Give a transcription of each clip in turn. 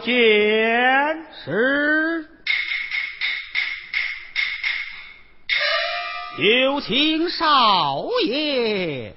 见。是。有请少爷。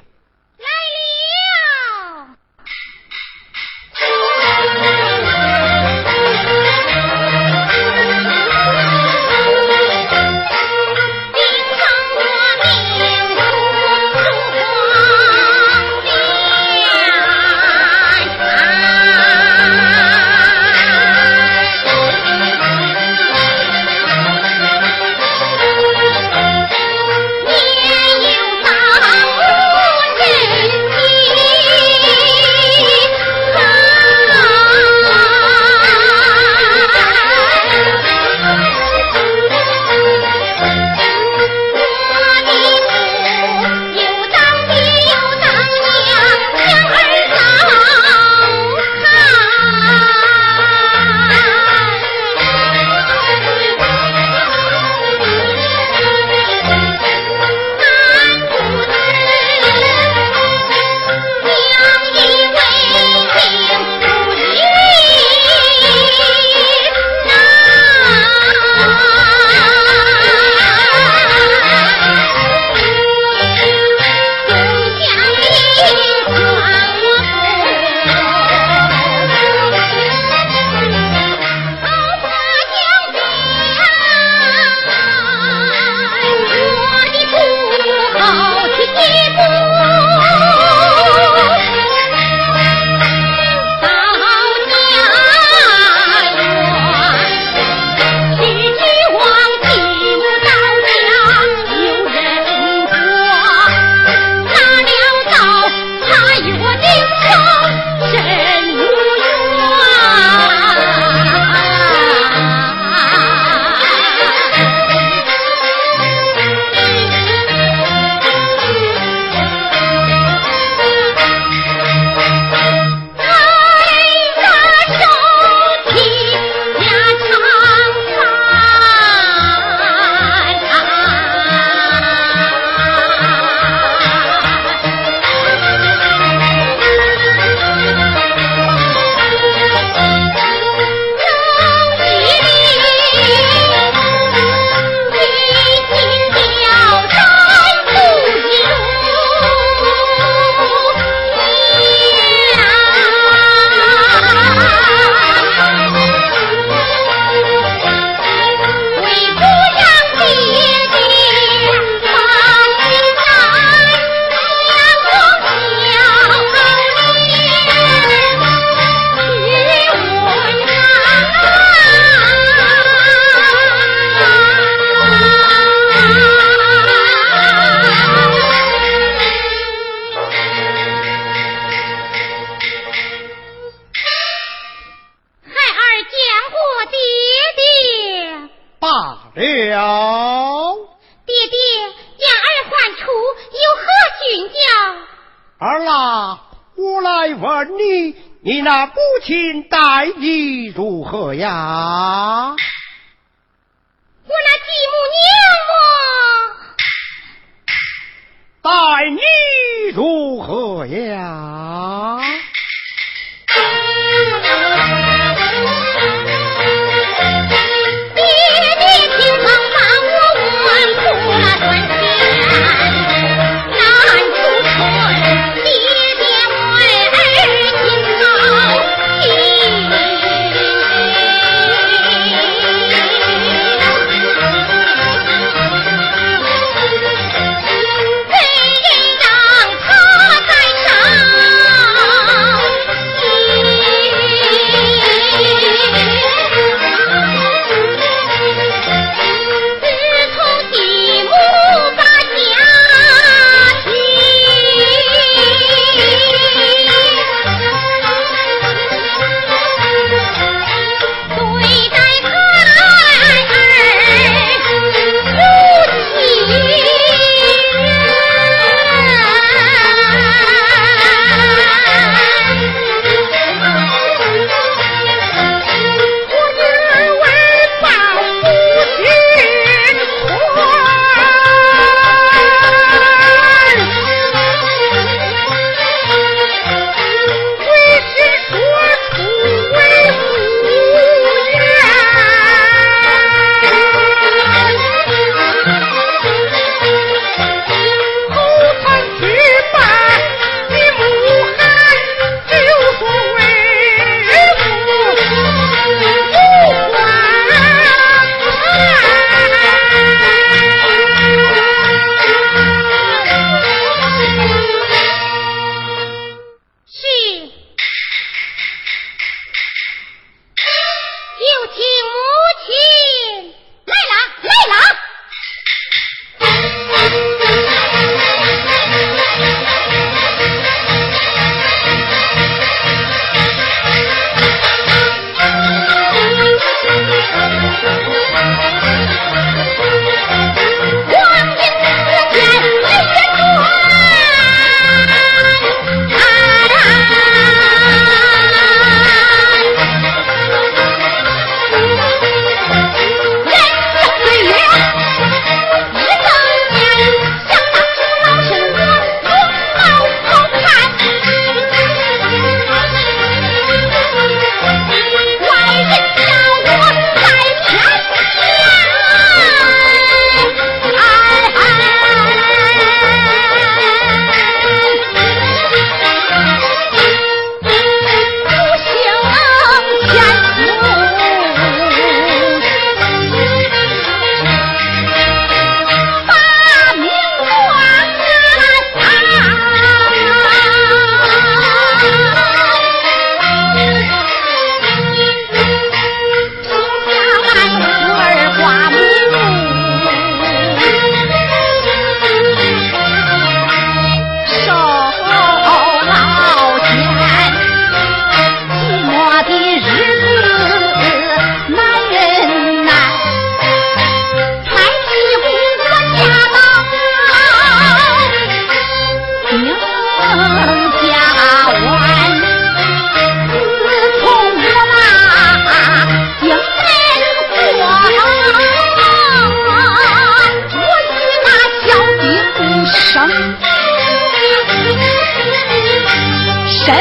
真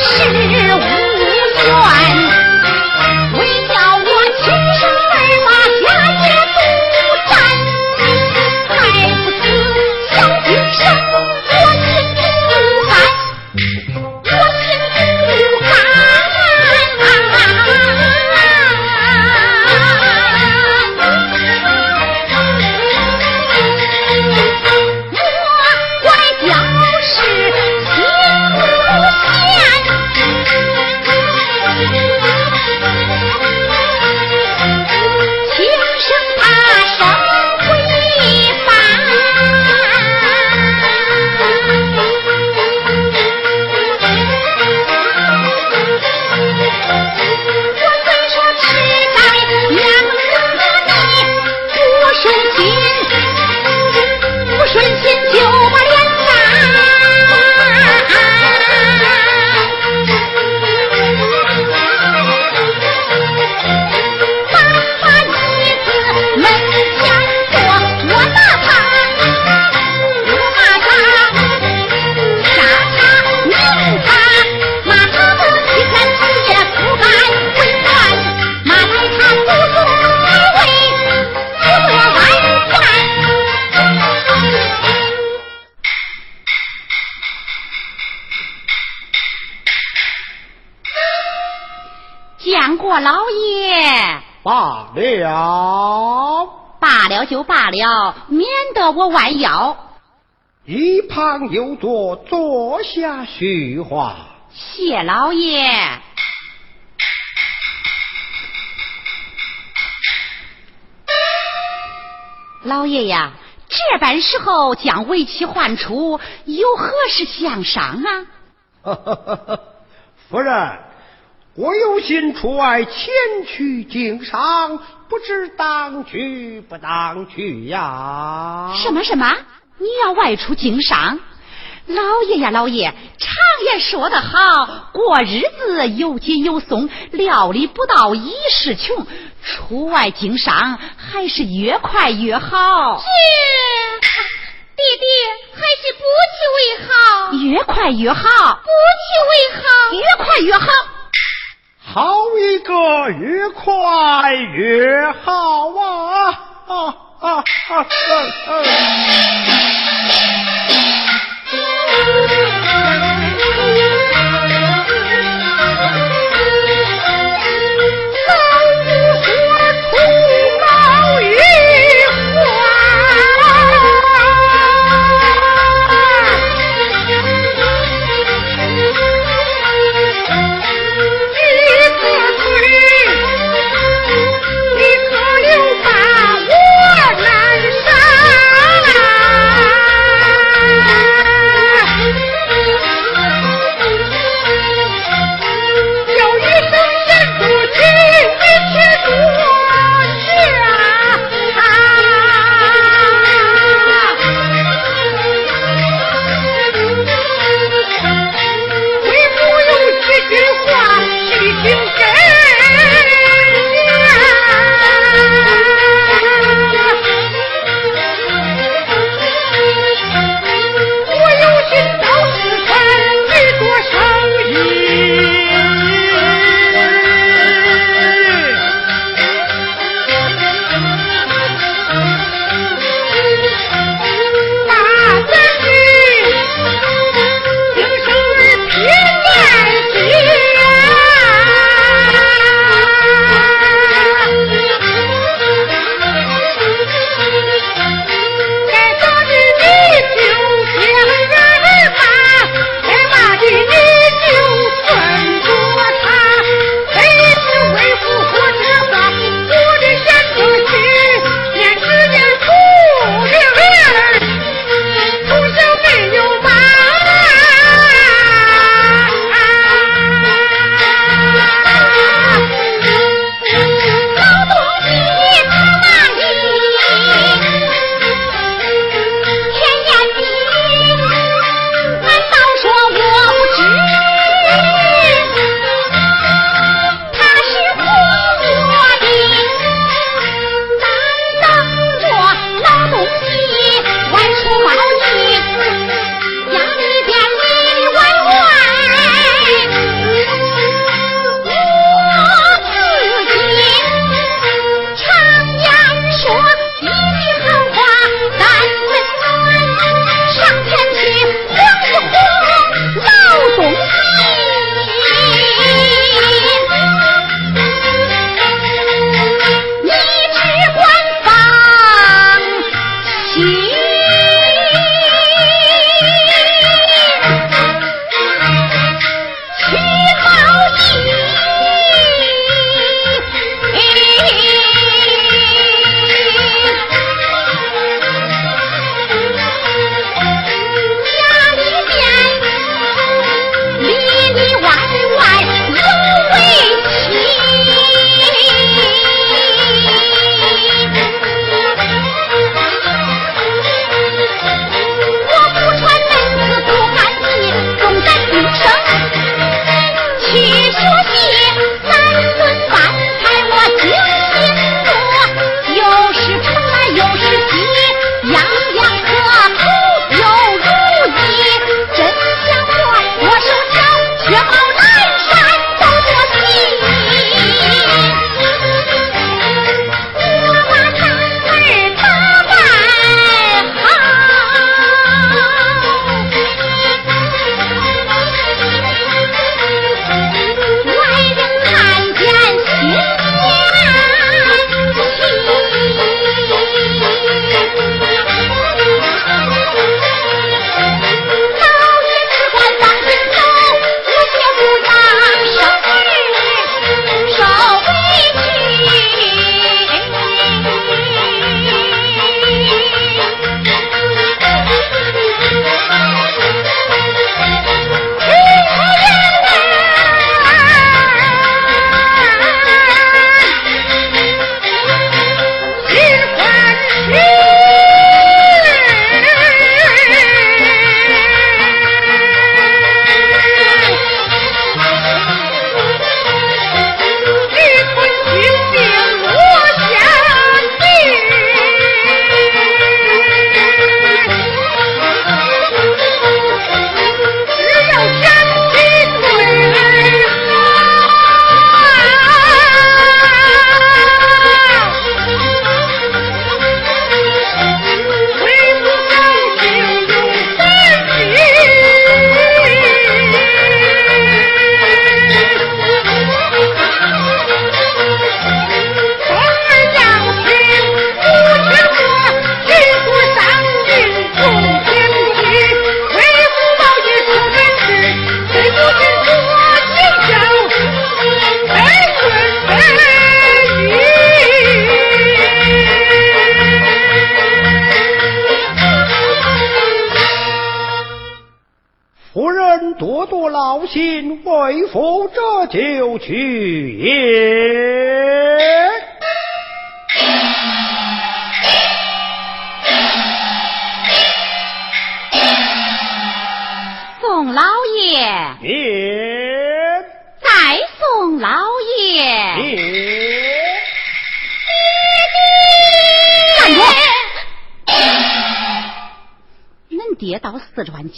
是就罢了，免得我弯腰。一旁有座，坐下叙话。谢老爷。老爷呀，这般时候将为妻唤出，有何事相商啊？夫人，我有心出外前去经商。不知当去不当去呀？什么什么？你要外出经商？老爷呀，老爷，常言说得好，过日子有紧有松，料理不到一时穷。出外经商还是越快越好。姐，弟弟还是不去为好。越快越好。不去为好。越快越好。好一个越快越好啊啊啊啊啊啊。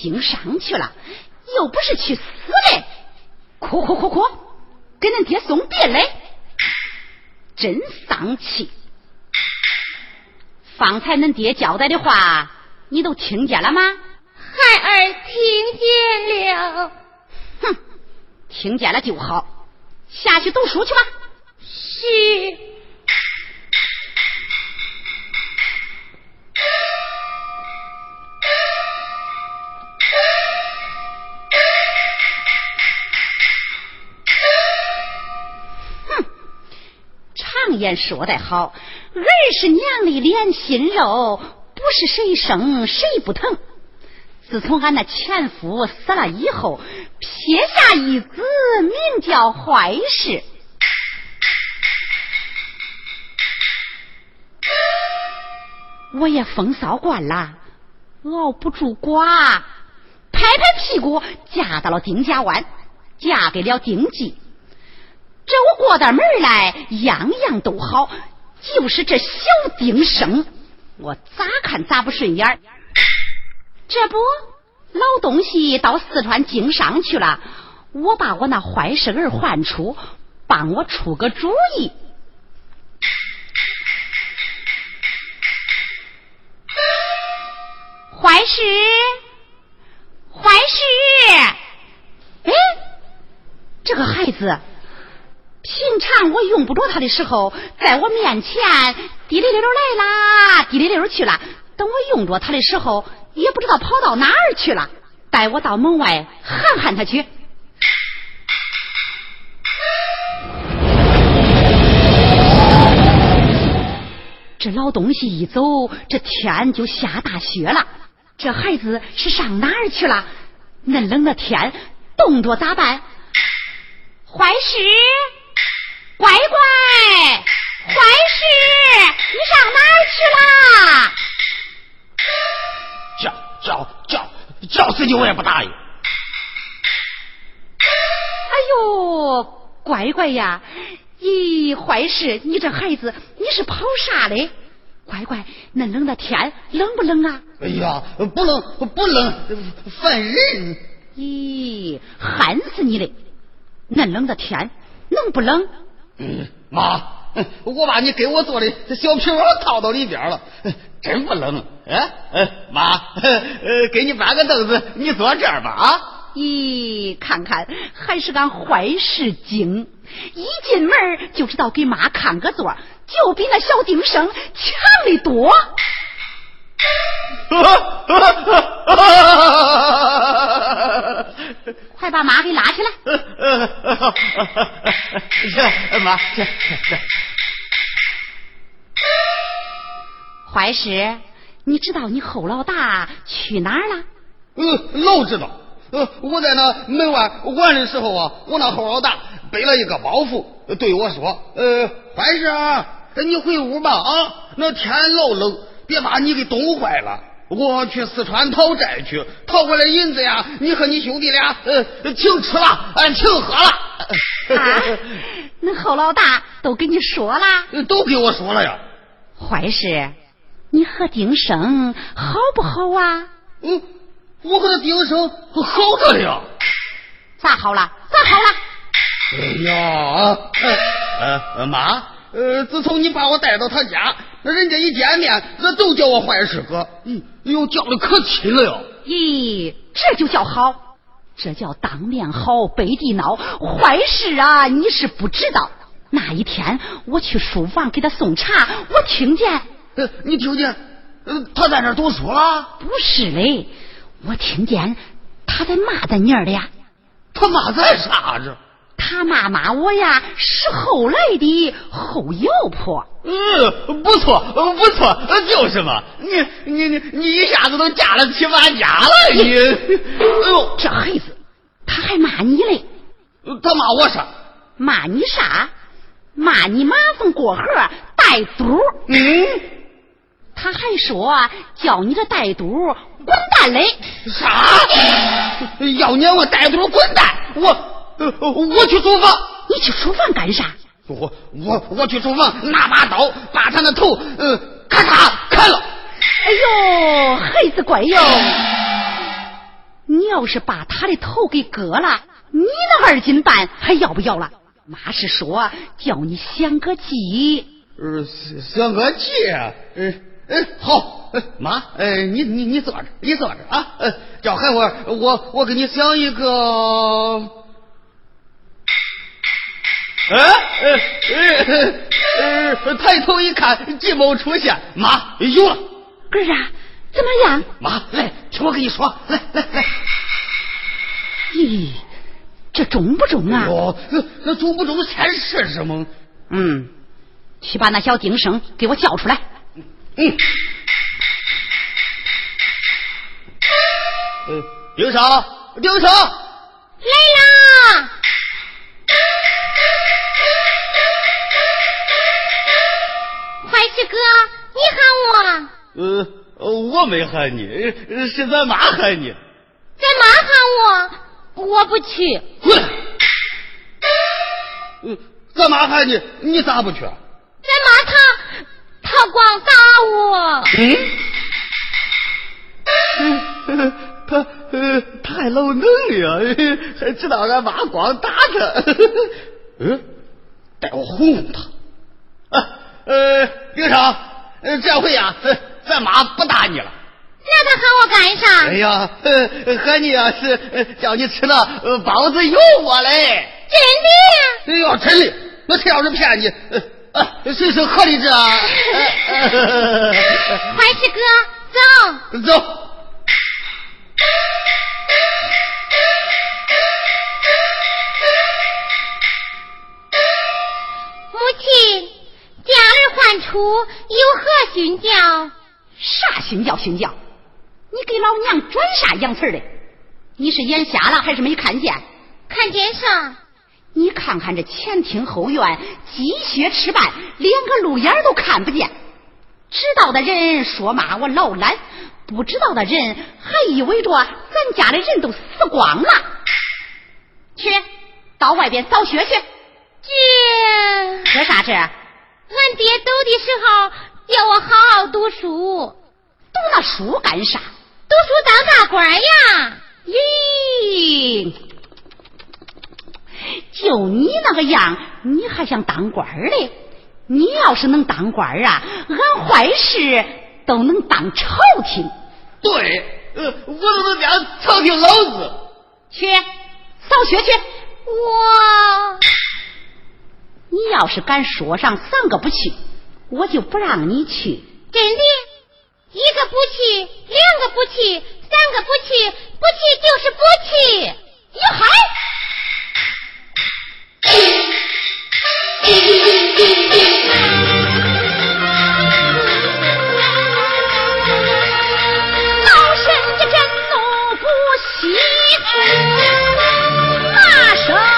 经商去了，又不是去死的，哭哭哭哭，给恁爹送别嘞，真丧气！方才恁爹交代的话，你都听见了吗？孩儿听见了。哼，听见了就好，下去读书去吧。是。言说得好，儿是娘的脸心肉，不是谁生谁不疼。自从俺那前夫死了以后，撇下一子名叫坏事。我也风骚惯了，熬不住寡，拍拍屁股嫁到了丁家湾，嫁给了丁记。这我过到门来，样样都好，就是这小丁生，我咋看咋不顺眼 这不，老东西到四川经商去了，我把我那坏事儿唤出，帮我出个主意。坏事，坏事！哎，这个孩子，平常我用不着他的时候，在我面前滴溜溜来啦，滴溜溜去了。等我用着他的时候，也不知道跑到哪儿去了。带我到门外喊喊他去。这老东西一走，这天就下大雪了。这孩子是上哪儿去了？恁冷的天，冻着咋办？我也不答应。哎呦，乖乖呀！咦，坏事，你这孩子，你是跑啥嘞？乖乖，恁冷的天，冷不冷啊？哎呀，不冷不冷，烦人。咦，寒死你嘞！恁冷的天，冷不冷？嗯，妈，我把你给我做的小皮袄套到里边了，真不冷。哎哎，妈，呃，给你搬个凳子，你坐这儿吧啊。咦，看看还是俺坏事精，一进门就知道给妈看个座，就比那小丁生强的多。快把妈给拉起来！这妈，这这坏事，你知道你后老大去哪儿了？嗯，老知道。呃，我在那门外玩的时候啊，我那后老大背了一个包袱，对我说：“呃，坏事啊，你回屋吧啊，那天老冷，别把你给冻坏了。我去四川讨债去，讨回来银子呀，你和你兄弟俩呃，请吃了，俺请喝了。啊，那后老大都跟你说了？都给我说了呀。坏事，你和丁生好不好啊？嗯。我和他丁生好着呢，咋好了？咋好了？哎呀，呃妈，呃，自从你把我带到他家，那人家一见面，那都叫我坏事哥，嗯，哎呦，叫的可亲了哟。咦，这就叫好，这叫当面好，背地孬。坏事啊，你是不知道。那一天我去书房给他送茶，我听见，呃，你听见，呃，他在那读书了？不是嘞。我听见他在骂咱娘的呀，他骂咱啥子？他他妈妈我呀是后来的后摇婆。嗯，不错，不错，就是嘛。你你你你一下子都嫁了七八家了，你。哎呦，这孩子，他还骂你嘞？他骂我啥？骂你啥？骂你马蜂过河带毒。嗯。他还说叫你个歹毒滚蛋嘞。啥？要撵我歹毒滚蛋？我我去厨房。你去厨房干啥？我我我去厨房拿把刀，把他的头呃咔嚓砍了。哎呦，孩子乖哟！你要是把他的头给割了，你那二斤半还要不要了？妈是说叫你想个计。呃，想个计。嗯嗯，好，妈，呃，你你你坐着，你坐着啊。呃，叫孩我，我我给你想一个。抬头一看，计谋出现，妈有了。儿啊，怎么样？妈，来，听我跟你说，来来来。咦，这中不中啊？哦，那那中不中先试试嘛？嗯，去把那小丁生给我叫出来。嗯。嗯，丁生，丁生，来啦！怀石哥，你喊我？呃，我没喊你，是咱妈喊你。咱妈喊我，我不去。滚！嗯，咱妈喊你，你咋不去？咱妈她，她光打我。嗯，他呃，他还老能呀，还知道俺妈光打他。嗯，带我哄哄他。啊。呃，刘生，呃，这回呀，咱妈不打你了。那他喊我干啥？哎呀，呃，喊你啊是叫你吃那包子油窝嘞。真的？哎呦，真的，那谁要是骗你，啊，谁是合理者啊？坏事哥，走走。母亲。家儿唤出，有何训教？啥训教？训教？你给老娘转啥洋词的？你是眼瞎了还是没看见？看见啥？你看看这前厅后院，积雪吃半，连个路眼都看不见。知道的人说骂我老懒，不知道的人还以为着咱家的人都死光了。去，到外边扫雪去。这这啥这？俺爹走的时候叫我好好读书，读那书干啥？读书当大官呀！咦，就你那个样，你还想当官嘞？你要是能当官啊，俺坏事都能当朝廷。对，呃，我都能当朝廷老子。去扫雪去。我。你要是敢说上三个不去，我就不让你去。真的，一个不去，两个不去，三个不去，不去就是不去。你嗨！老身这真怒不息。乖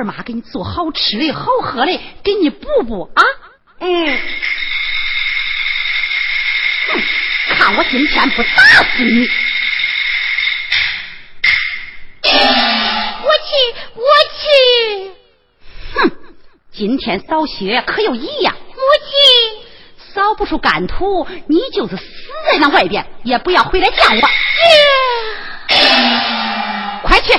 二妈给你做好吃的、好喝的，给你补补啊！嗯，哼，看我今天不打死你！我去，我去！哼，今天扫雪可有一样，我去扫不出干土，你就是死在那外边，也不要回来见我！快去！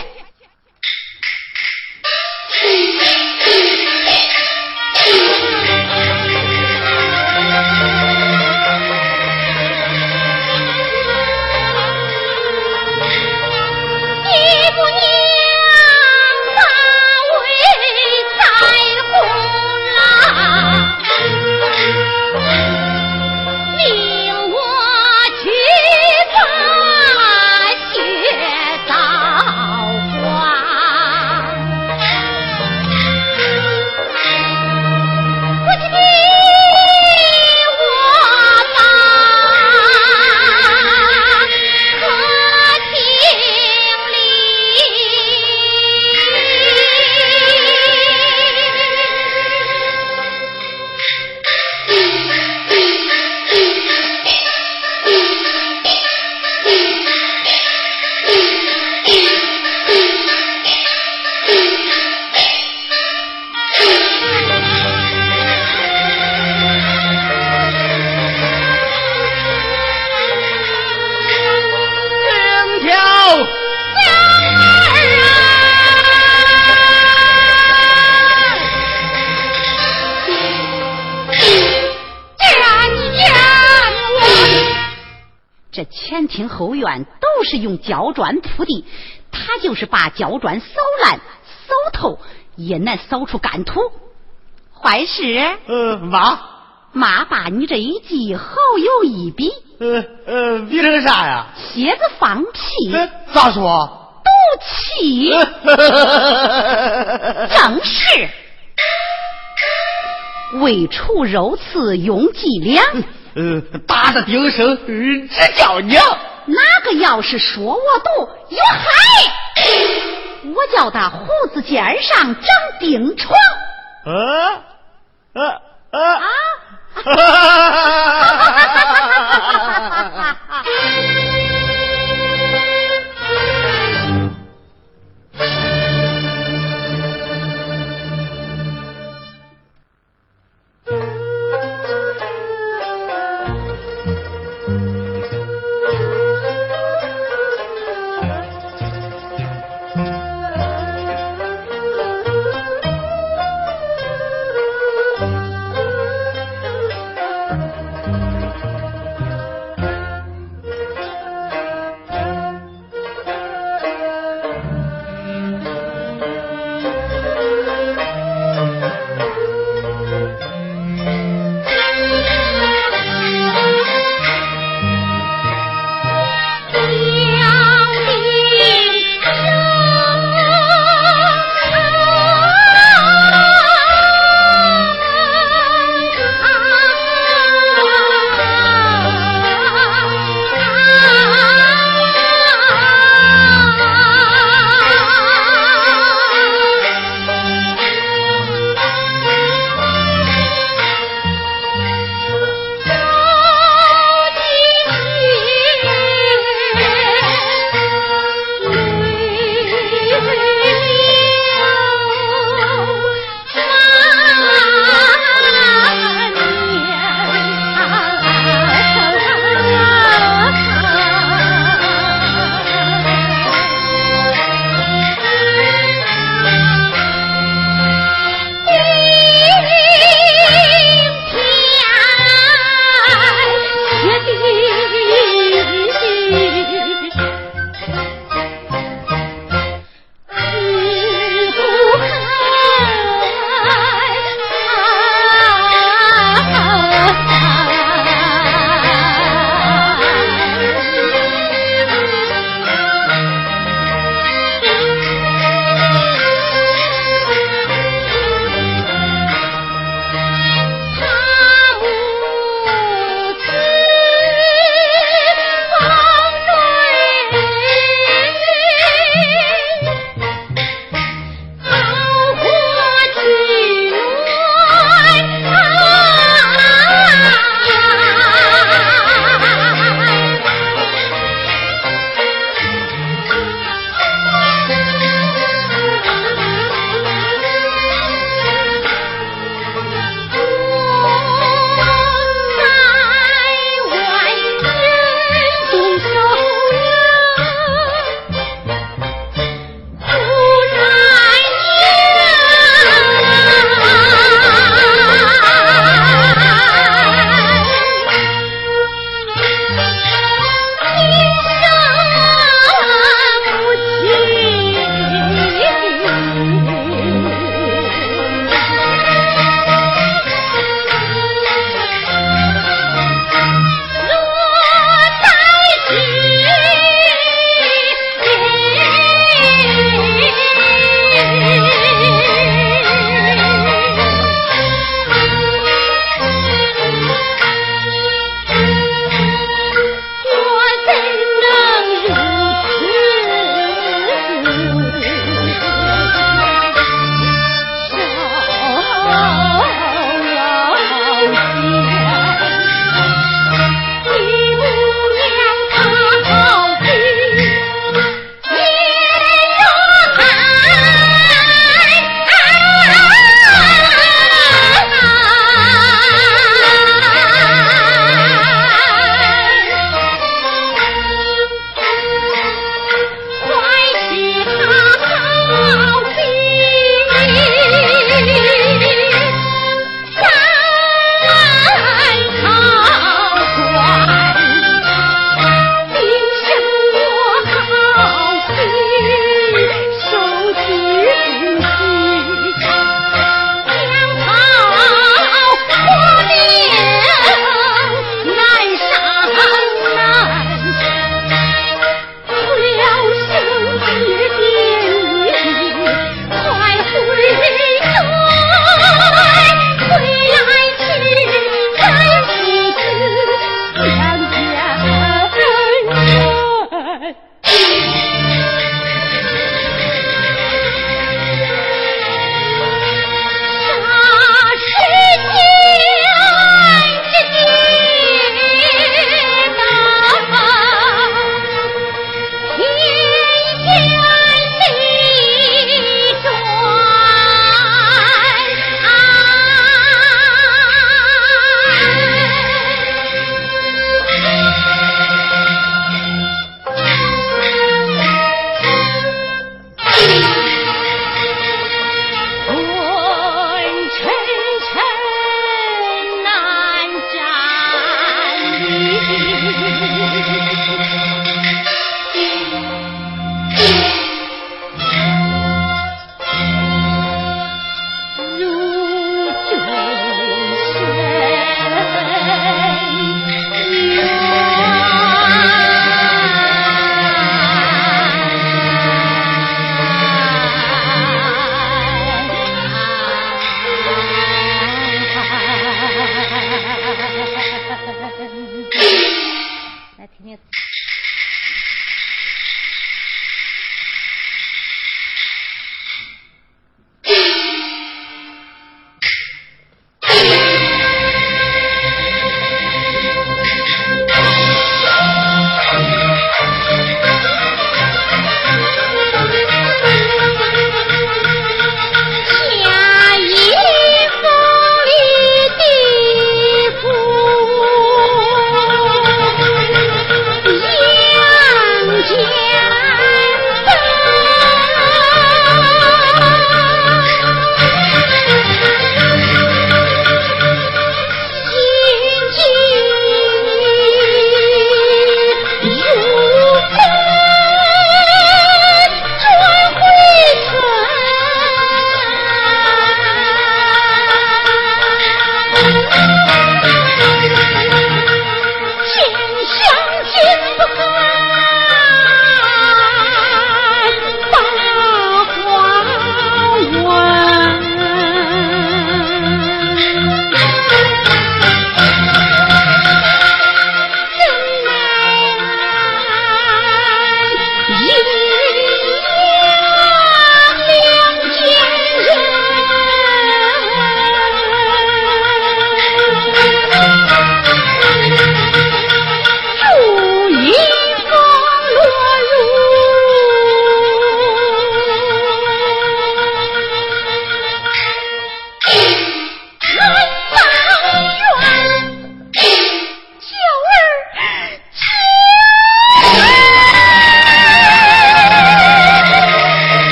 就是把胶砖扫烂、扫透，也难扫出干土。坏事？呃，妈，妈把你这一记好有一比。呃呃，比成啥呀？蝎子放屁。咋说？赌气。正是。未除肉刺用伎俩。呃，打的丁声，直叫娘。哪个要是说我毒有害，我叫他胡子尖上长钉疮。啊啊啊！啊！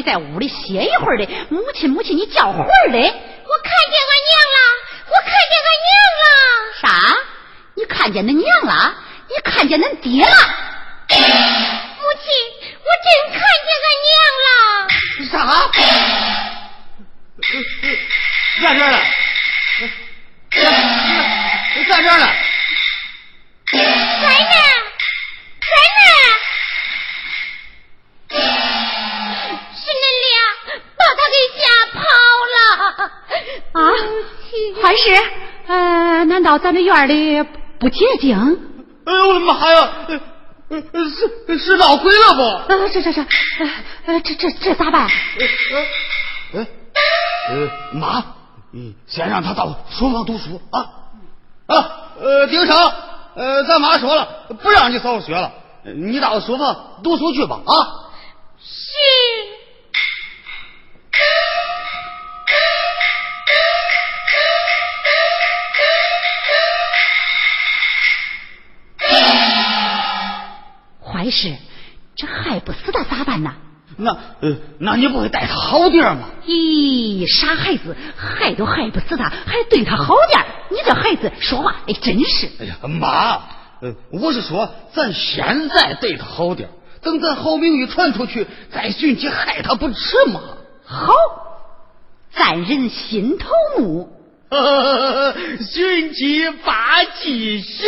没在屋里歇一会儿嘞，母亲母亲，你叫魂儿嘞！我看见俺娘了，我看见俺娘了。啥？你看见恁娘了？你看见恁爹了？母亲，我真看见俺娘了。啥？在这儿了，在这儿了。在呢，在是呃，难道咱这院里不洁净？哎呦我的妈呀！呃是是闹鬼了不？呃，这这这，呃呃，这这这咋办？呃呃妈，嗯，先让他到书房读书啊啊！呃，丁生，呃，咱妈说了，不让你扫学了，你到书房读书去吧啊！是。坏事，这害不死他咋办呢？那呃，那你不会待他好点吗？咦，傻孩子，害都害不死他，还对他好点你这孩子说话哎，真是。哎呀，妈，呃，我是说，咱现在对他好点等咱好名誉传出去，再寻机害他不迟嘛？好，赞人心头怒，寻机八计行。